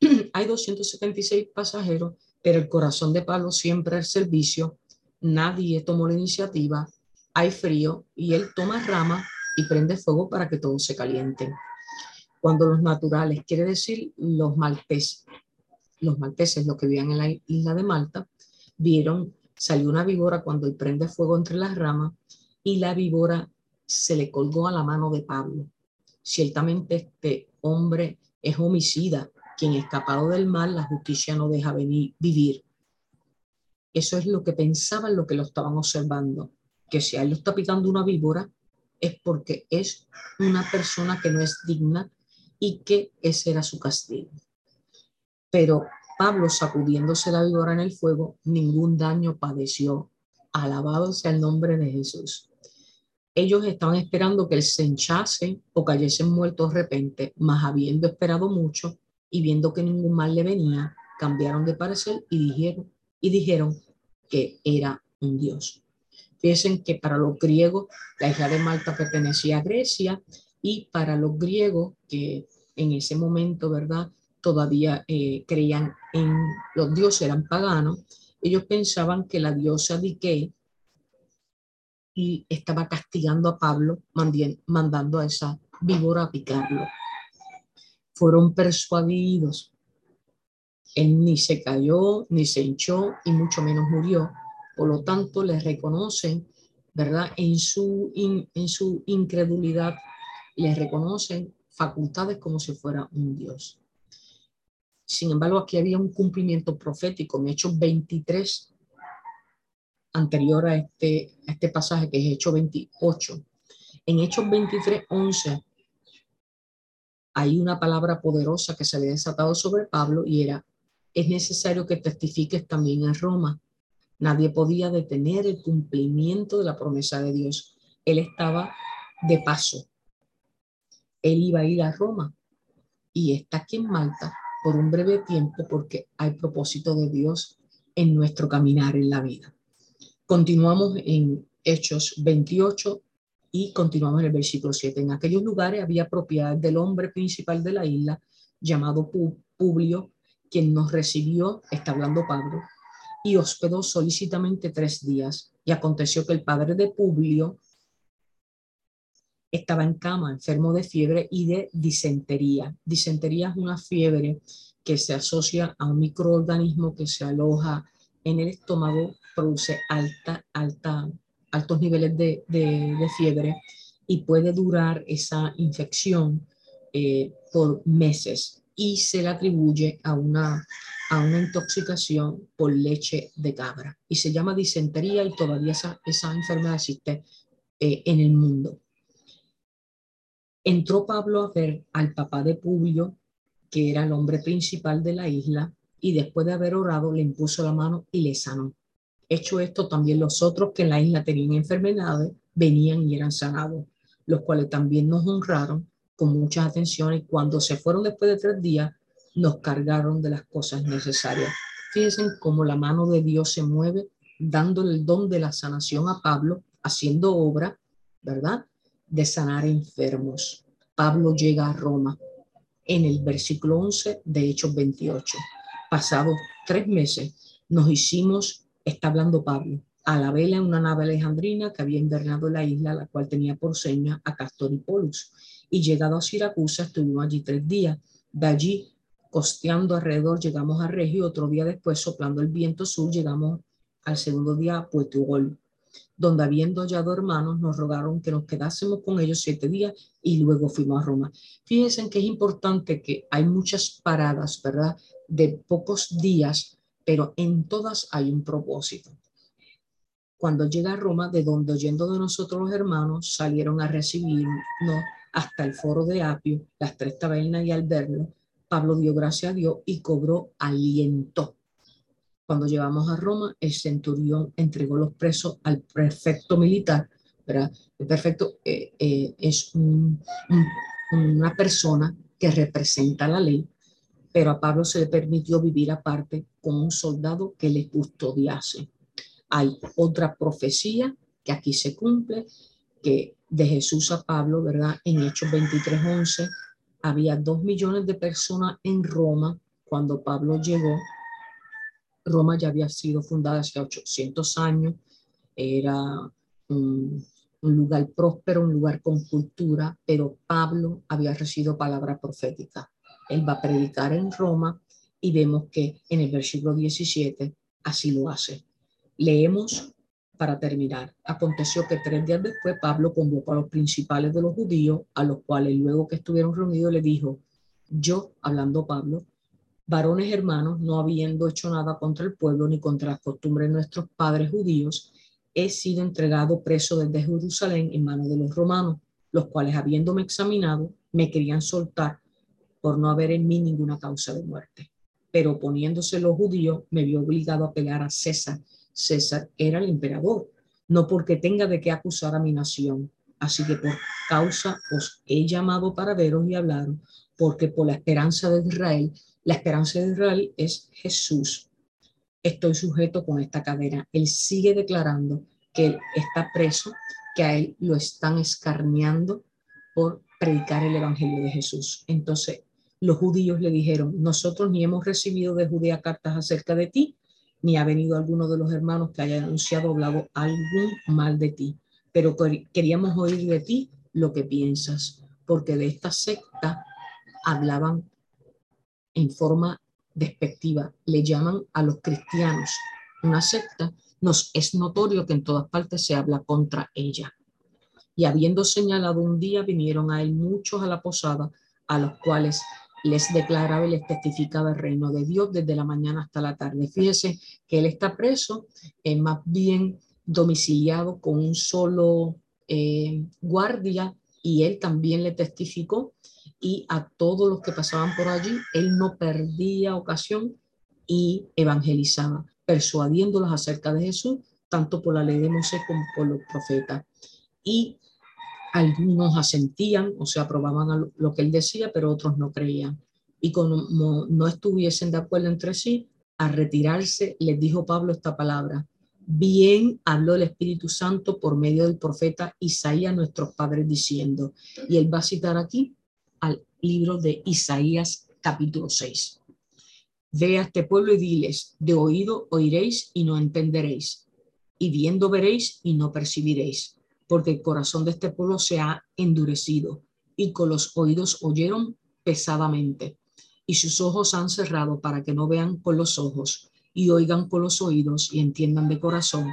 (clears throat) Hay 276 pasajeros, pero el corazón de Pablo siempre al servicio. Nadie tomó la iniciativa. Hay frío y él toma rama y prende fuego para que todos se calienten. Cuando los naturales, quiere decir los malteses, los malteses, los que vivían en la isla de Malta, vieron, salió una víbora cuando él prende fuego entre las ramas y la víbora se le colgó a la mano de Pablo. Ciertamente este hombre es homicida, quien escapado del mal, la justicia no deja venir, vivir. Eso es lo que pensaban lo que lo estaban observando, que si a él lo está picando una víbora es porque es una persona que no es digna y que ese era su castigo. Pero Pablo, sacudiéndose la víbora en el fuego, ningún daño padeció. Alabado sea el nombre de Jesús. Ellos estaban esperando que él se hinchase o cayese muerto de repente, mas habiendo esperado mucho y viendo que ningún mal le venía, cambiaron de parecer y dijeron, y dijeron que era un dios. Fíjense que para los griegos la isla de Malta pertenecía a Grecia y para los griegos que en ese momento, ¿verdad? Todavía eh, creían en los dioses, eran paganos, ellos pensaban que la diosa Dike y estaba castigando a Pablo, mandando a esa víbora a picarlo. Fueron persuadidos. Él ni se cayó, ni se hinchó y mucho menos murió. Por lo tanto, le reconocen, ¿verdad? En su, en su incredulidad, le reconocen facultades como si fuera un Dios. Sin embargo, aquí había un cumplimiento profético. En Hechos 23, anterior a este, este pasaje que es Hechos 28. En Hechos 23, 11 hay una palabra poderosa que se había desatado sobre Pablo y era, es necesario que testifiques también en Roma. Nadie podía detener el cumplimiento de la promesa de Dios. Él estaba de paso. Él iba a ir a Roma y está aquí en Malta por un breve tiempo porque hay propósito de Dios en nuestro caminar en la vida. Continuamos en Hechos 28 y continuamos en el versículo 7. En aquellos lugares había propiedad del hombre principal de la isla, llamado Publio, quien nos recibió, está hablando Pablo, y hospedó solícitamente tres días. Y aconteció que el padre de Publio estaba en cama, enfermo de fiebre y de disentería. Disentería es una fiebre que se asocia a un microorganismo que se aloja en el estómago produce alta, alta, altos niveles de, de, fiebre y puede durar esa infección eh, por meses y se le atribuye a una, a una intoxicación por leche de cabra y se llama disentería y todavía esa, esa enfermedad existe eh, en el mundo. Entró Pablo a ver al papá de Publio, que era el hombre principal de la isla, y después de haber orado le impuso la mano y le sanó. Hecho esto, también los otros que en la isla tenían enfermedades venían y eran sanados, los cuales también nos honraron con muchas atenciones. Cuando se fueron después de tres días, nos cargaron de las cosas necesarias. Fíjense cómo la mano de Dios se mueve, dándole el don de la sanación a Pablo, haciendo obra, ¿verdad? De sanar enfermos. Pablo llega a Roma en el versículo 11 de Hechos 28. Pasados tres meses nos hicimos, está hablando Pablo, a la vela en una nave alejandrina que había invernado la isla, la cual tenía por seña a Castor y Polus. Y llegado a Siracusa, estuvimos allí tres días. De allí, costeando alrededor, llegamos a Regio. Otro día después, soplando el viento sur, llegamos al segundo día a Puerto donde habiendo hallado hermanos, nos rogaron que nos quedásemos con ellos siete días y luego fuimos a Roma. Fíjense que es importante que hay muchas paradas, ¿verdad? De pocos días, pero en todas hay un propósito cuando llega a Roma, de donde oyendo de nosotros los hermanos, salieron a recibirnos hasta el foro de Apio, las tres tabernas y al verlo, Pablo dio gracia a Dios y cobró aliento. Cuando llegamos a Roma, el centurión entregó los presos al prefecto militar. ¿verdad? El prefecto eh, eh, es una persona que representa la ley, pero a Pablo se le permitió vivir aparte con un soldado que le custodiase hay otra profecía que aquí se cumple, que de Jesús a Pablo, ¿verdad? En Hechos 23:11 había dos millones de personas en Roma cuando Pablo llegó. Roma ya había sido fundada hace 800 años, era un, lugar próspero, un lugar con cultura, pero Pablo había recibido palabra profética. Él va a predicar en Roma y vemos que en el versículo 17 así lo hace. Leemos para terminar. Aconteció que tres días después Pablo convocó a los principales de los judíos, a los cuales luego que estuvieron reunidos le dijo, yo, hablando Pablo, varones hermanos, no habiendo hecho nada contra el pueblo ni contra las costumbres de nuestros padres judíos, he sido entregado preso desde Jerusalén en manos de los romanos, los cuales habiéndome examinado, me querían soltar por no haber en mí ninguna causa de muerte. Pero poniéndose los judíos, me vio obligado a pegar a César César era el emperador, no porque tenga de qué acusar a mi nación. Así que por causa os he llamado para veros y hablar, porque por la esperanza de Israel, la esperanza de Israel es Jesús. Estoy sujeto con esta cadena. Él sigue declarando que él está preso, que a él lo están escarneando por predicar el evangelio de Jesús. Entonces, los judíos le dijeron, nosotros ni hemos recibido de Judea cartas acerca de ti, ni ha venido alguno de los hermanos que haya anunciado o hablado algún mal de ti, pero queríamos oír de ti lo que piensas, porque de esta secta hablaban en forma despectiva, le llaman a los cristianos. Una secta, nos es notorio que en todas partes se habla contra ella. Y habiendo señalado un día, vinieron a él muchos a la posada, a los cuales les declaraba y les testificaba el reino de Dios desde la mañana hasta la tarde. Fíjese que él está preso, es más bien domiciliado con un solo eh, guardia y él también le testificó y a todos los que pasaban por allí, él no perdía ocasión y evangelizaba, persuadiéndolos acerca de Jesús, tanto por la ley de Moisés como por los profetas. Y algunos asentían, o sea, aprobaban lo que él decía, pero otros no creían. Y como no estuviesen de acuerdo entre sí, a retirarse, les dijo Pablo esta palabra. Bien habló el Espíritu Santo por medio del profeta Isaías, nuestros padres, diciendo, y él va a citar aquí al libro de Isaías capítulo 6. Ve a este pueblo y diles, de oído oiréis y no entenderéis, y viendo veréis y no percibiréis porque el corazón de este pueblo se ha endurecido y con los oídos oyeron pesadamente y sus ojos han cerrado para que no vean con los ojos y oigan con los oídos y entiendan de corazón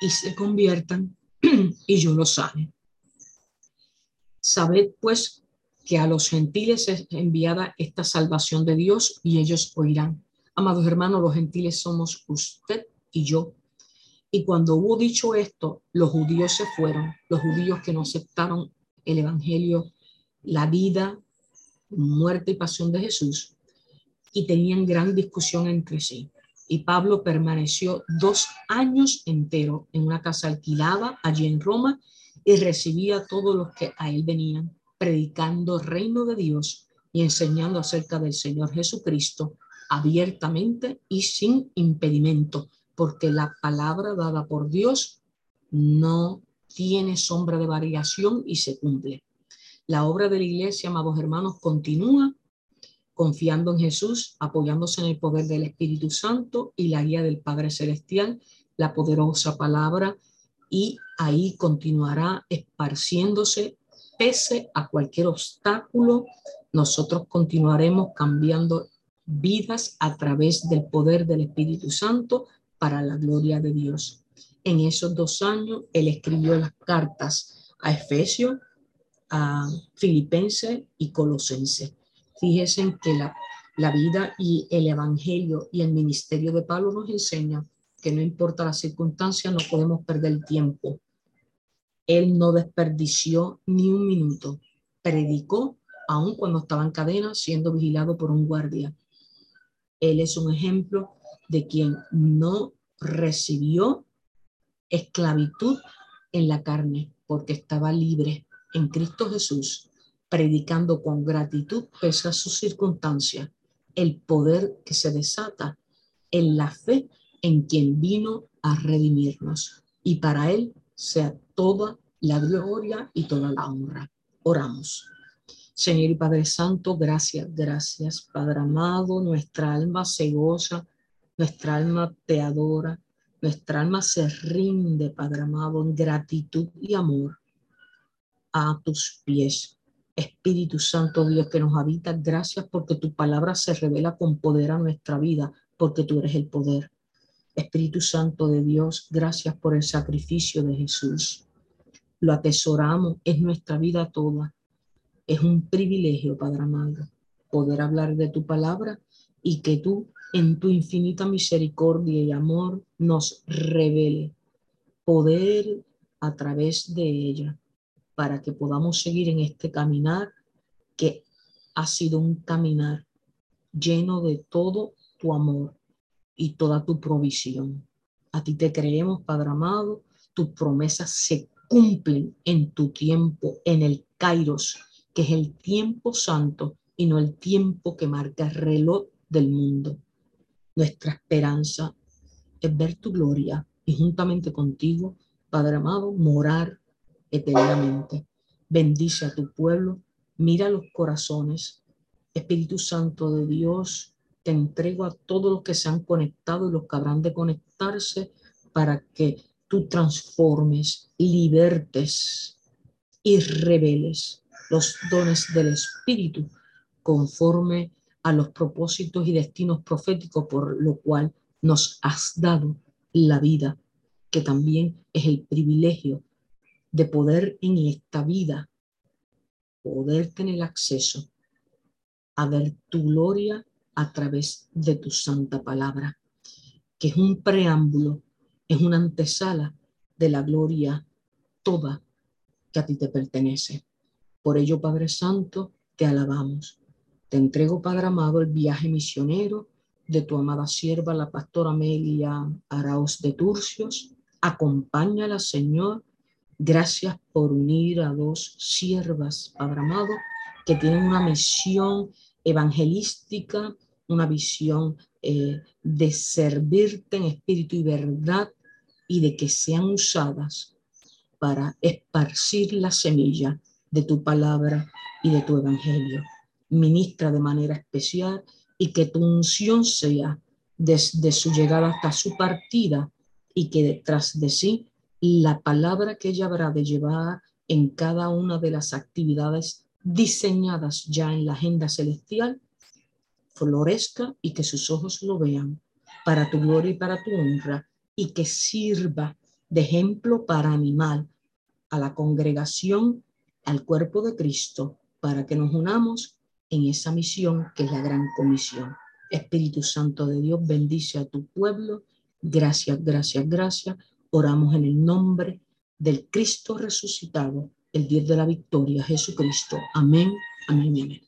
y se conviertan (clears throat) y yo los sane. Sabed pues que a los gentiles es enviada esta salvación de Dios y ellos oirán. Amados hermanos, los gentiles somos usted y yo y cuando hubo dicho esto, los judíos se fueron, los judíos que no aceptaron el Evangelio, la vida, muerte y pasión de Jesús, y tenían gran discusión entre sí. Y Pablo permaneció dos años enteros en una casa alquilada allí en Roma y recibía a todos los que a él venían, predicando el reino de Dios y enseñando acerca del Señor Jesucristo abiertamente y sin impedimento, porque la palabra dada por Dios no tiene sombra de variación y se cumple. La obra de la iglesia, amados hermanos, continúa confiando en Jesús, apoyándose en el poder del Espíritu Santo y la guía del Padre Celestial, la poderosa palabra, y ahí continuará esparciéndose pese a cualquier obstáculo. Nosotros continuaremos cambiando vidas a través del poder del Espíritu Santo para la gloria de Dios. En esos dos años, él escribió las cartas a Efesios, a Filipenses y Colosenses. Fíjense que la, la vida y el Evangelio y el ministerio de Pablo nos enseña que no importa la circunstancia, no podemos perder el tiempo. Él no desperdició ni un minuto. Predicó aun cuando estaba en cadena siendo vigilado por un guardia. Él es un ejemplo de quien no recibió esclavitud en la carne porque estaba libre en Cristo Jesús, predicando con gratitud pese a sus circunstancias, el poder que se desata en la fe en quien vino a redimirnos. Y para Él sea toda la gloria y toda la honra. Oramos. Señor y Padre Santo, gracias, gracias, Padre amado, nuestra alma se goza, nuestra alma te adora, nuestra alma se rinde, Padre amado, en gratitud y amor a tus pies. Espíritu Santo, Dios que nos habita, gracias porque tu palabra se revela con poder a nuestra vida, porque tú eres el poder. Espíritu Santo de Dios, gracias por el sacrificio de Jesús. Lo atesoramos, es nuestra vida toda. Es un privilegio, Padre amado, poder hablar de tu palabra y que tú, en tu infinita misericordia y amor, nos revele poder a través de ella para que podamos seguir en este caminar que ha sido un caminar lleno de todo tu amor y toda tu provisión. A ti te creemos, Padre amado, tus promesas se cumplen en tu tiempo, en el Kairos, que es el tiempo santo y no el tiempo que marca el reloj del mundo. Nuestra esperanza es ver tu gloria y juntamente contigo, Padre amado, morar eternamente. Bendice a tu pueblo, mira los corazones. Espíritu Santo de Dios, te entrego a todos los que se han conectado y los que habrán de conectarse para que tú transformes, libertes y reveles los dones del Espíritu conforme a los propósitos y destinos proféticos por lo cual nos has dado la vida, que también es el privilegio de poder en esta vida, poder tener acceso a ver tu gloria a través de tu santa palabra, que es un preámbulo, es una antesala de la gloria toda que a ti te pertenece. Por ello, Padre Santo, te alabamos. Te entrego, Padre amado, el viaje misionero de tu amada sierva, la pastora Amelia Arauz de Turcios. Acompáñala, Señor, Gracias por unir a dos siervas, Padre amado, que tienen una misión evangelística, una visión eh, de servirte en espíritu y verdad y de que sean usadas para esparcir la semilla de tu palabra y de tu evangelio. Ministra de manera especial y que tu unción sea desde su llegada hasta su partida y que detrás de sí la palabra que ella habrá de llevar en cada una de las actividades diseñadas ya en la agenda celestial florezca y que sus ojos lo vean para tu gloria y para tu honra y que sirva de ejemplo para animar a la congregación, al cuerpo de Cristo, para que nos unamos en esa misión que es la gran comisión. Espíritu Santo de Dios, bendice a tu pueblo. Gracias, gracias, gracias Oramos en el nombre del Cristo resucitado, el Dios de la victoria, Jesucristo. Amén, amén, amén.